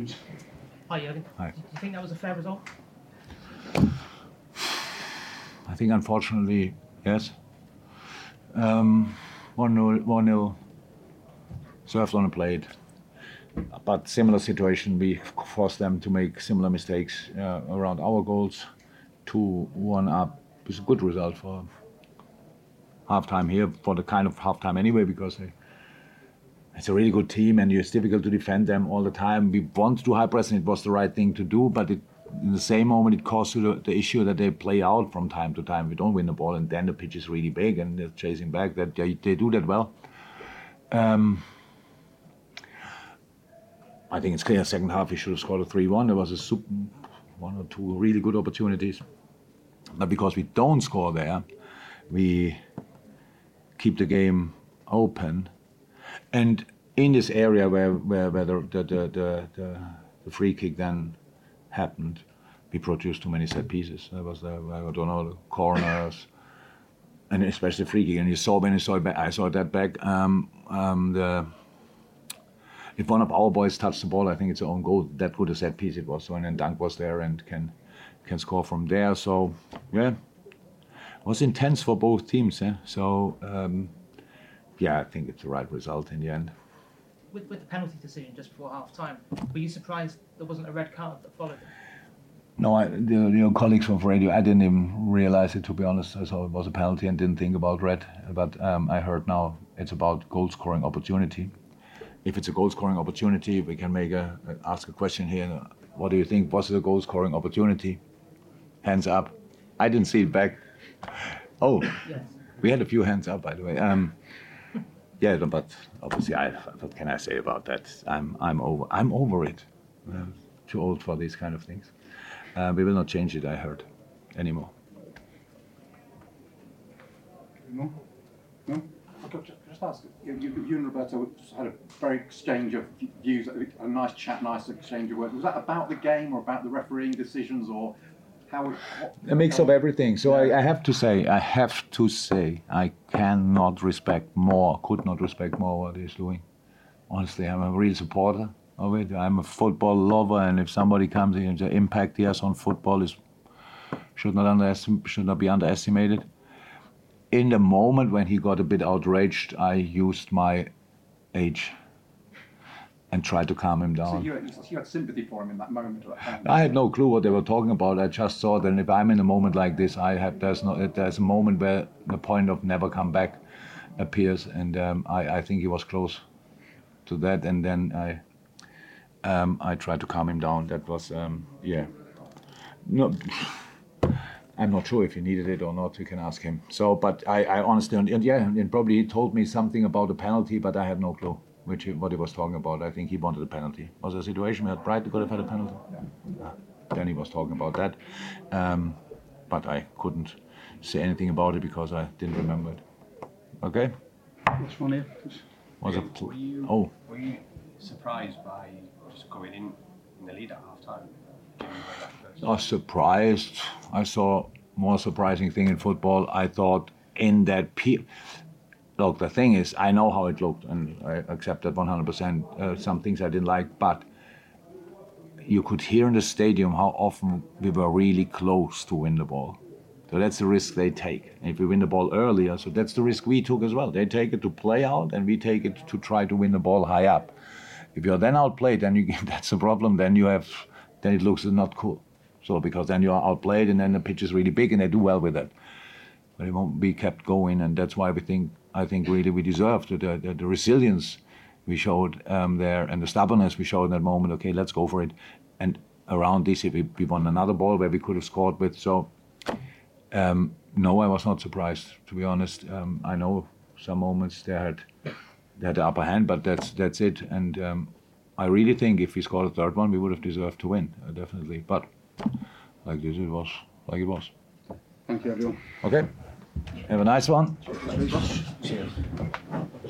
James. Hi, Jürgen. Hi. Do you think that was a fair result? I think unfortunately, yes. Um, 1 0, 1 0, served on a plate. But similar situation, we forced them to make similar mistakes uh, around our goals. 2 1 up is a good result for halftime here, for the kind of halftime anyway, because they, it's a really good team and it's difficult to defend them all the time. We want to do high pressing, it was the right thing to do, but it, in the same moment it caused the, the issue that they play out from time to time. We don't win the ball and then the pitch is really big and they're chasing back. That they, they do that well. Um, I think it's clear second half we should have scored a 3-1. There was a super, one or two really good opportunities. But because we don't score there, we keep the game open. And in this area where, where, where the, the, the, the, the, free kick then happened, we produced too many set pieces. There was the, I don't know, the corners, and especially free kick. And you saw when you saw it back, I saw that back. Um, um, the if one of our boys touched the ball, I think it's our own goal. That would have set piece it was. So and then Dunk was there and can can score from there. So yeah, it was intense for both teams. Eh? So um, yeah, I think it's the right result in the end. With, with the penalty decision just before half time, were you surprised there wasn't a red card that followed it? No, I, the, your colleagues from radio, I didn't even realize it to be honest. I saw it was a penalty and didn't think about red. But um, I heard now it's about goal scoring opportunity. If it's a goal scoring opportunity, we can make a ask a question here. What do you think? Was it a goal scoring opportunity? Hands up. I didn't see it back. Oh, Yes. we had a few hands up, by the way. Um, yeah, but obviously, I, what can I say about that? I'm, I'm over, I'm over it. Uh, too old for these kind of things. Uh, we will not change it. I heard anymore. No? No? Just ask, you, you, you and Roberto had a very exchange of views, a nice chat, nice exchange of words. Was that about the game or about the refereeing decisions or how? A mix of everything. So I, I have to say, I have to say, I cannot respect more, could not respect more what he's doing. Honestly, I'm a real supporter of it. I'm a football lover, and if somebody comes in, the impact he has on football is should not underestim- should not be underestimated. In the moment when he got a bit outraged, I used my age and tried to calm him So down. you, had- you had sympathy for him in that moment. at. I had no clue what they were talking about. I just saw that if I'm in a moment like this, I have there's no there's a moment where the point of never come back appears, and um, I, I think he was close to that. And then I um, I tried to calm him down. That was um, yeah. No, I'm not sure if he needed it or not. You can ask him. So, but I, I honestly and, and yeah, and probably he told me something about the penalty, but I had no clue which he, what he was talking about. I think he wanted a penalty. Was a situation where Bright could have had a penalty? Ah, Then he was talking about that, um, but I couldn't say anything about it because I didn't remember it. Okay, This one here. was it? Were you, Oh, were you surprised by just going in in the lead at half time? not surprised. I saw more surprising thing in football. I thought in that pe- look, the thing is, I know how it looked, and I accept that 100%. Uh, some things I didn't like, but you could hear in the stadium how often we were really close to win the ball. So that's the risk they take. And if we win the ball earlier, so that's the risk we took as well. They take it to play out, and we take it to try to win the ball high up. If you're then outplayed, then you that's a problem. Then you have, then it looks not cool. So because then you are outplayed, and then the pitch is really big, and they do well with it. But it won't be kept going, and that's why we think I think really we deserved the, the, the resilience we showed um, there and the stubbornness we showed in that moment. Okay, let's go for it. And around this, if we, we won another ball where we could have scored with. So um, no, I was not surprised to be honest. Um, I know some moments they had they had the upper hand, but that's that's it. And um, I really think if we scored a third one, we would have deserved to win, uh, definitely. But like this, it was like it was. Thank you, everyone. Okay. Have a nice one.